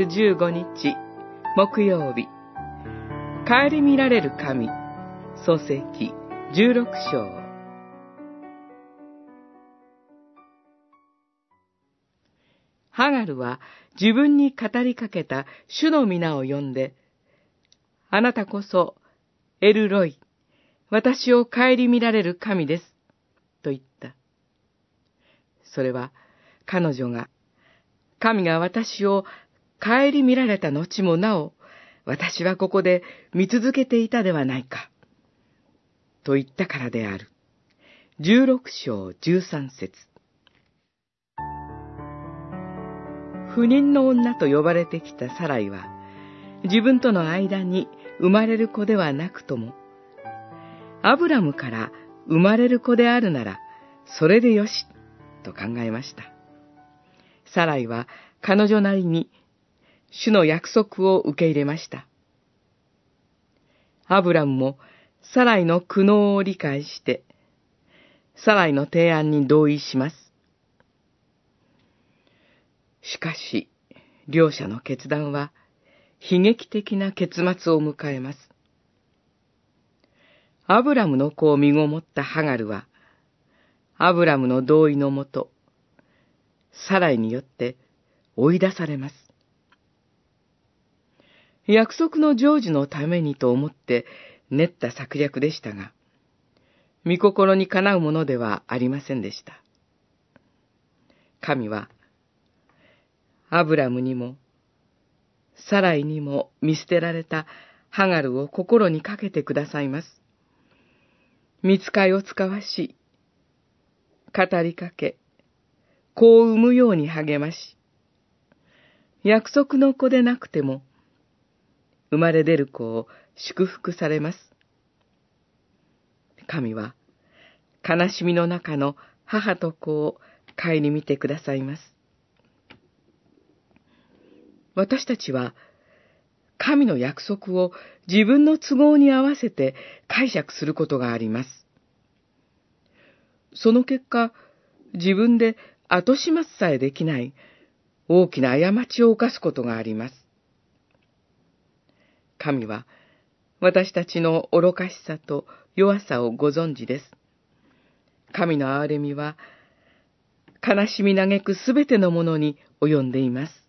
15日、木曜日。帰り見られる神、創世記16章。ハガルは自分に語りかけた主の皆を呼んで、あなたこそ、エルロイ、私を顧みられる神です、と言った。それは、彼女が、神が私を顧みられた後もなお、私はここで見続けていたではないか。と言ったからである。十六章十三節不妊の女と呼ばれてきたサライは、自分との間に生まれる子ではなくとも、アブラムから生まれる子であるなら、それでよし、と考えました。サライは彼女なりに主の約束を受け入れました。アブラムもサライの苦悩を理解して、サライの提案に同意します。しかし、両者の決断は悲劇的な結末を迎えます。アブラムの子を身ごもったハガルは、アブラムの同意のもと、サライによって追い出されます。約束の成就のためにと思って練った策略でしたが、御心にかなうものではありませんでした。神は、アブラムにも、サライにも見捨てられたハガルを心にかけてくださいます。見つかいを使わし、語りかけ、子を産むように励まし、約束の子でなくても、生まれ出る子を祝福されます。神は、悲しみの中の母と子を顧みてくださいます。私たちは、神の約束を自分の都合に合わせて解釈することがあります。その結果、自分で後始末さえできない大きな過ちを犯すことがあります。神は私たちの愚かしさと弱さをご存知です。神の憐れみは悲しみ嘆くすべてのものに及んでいます。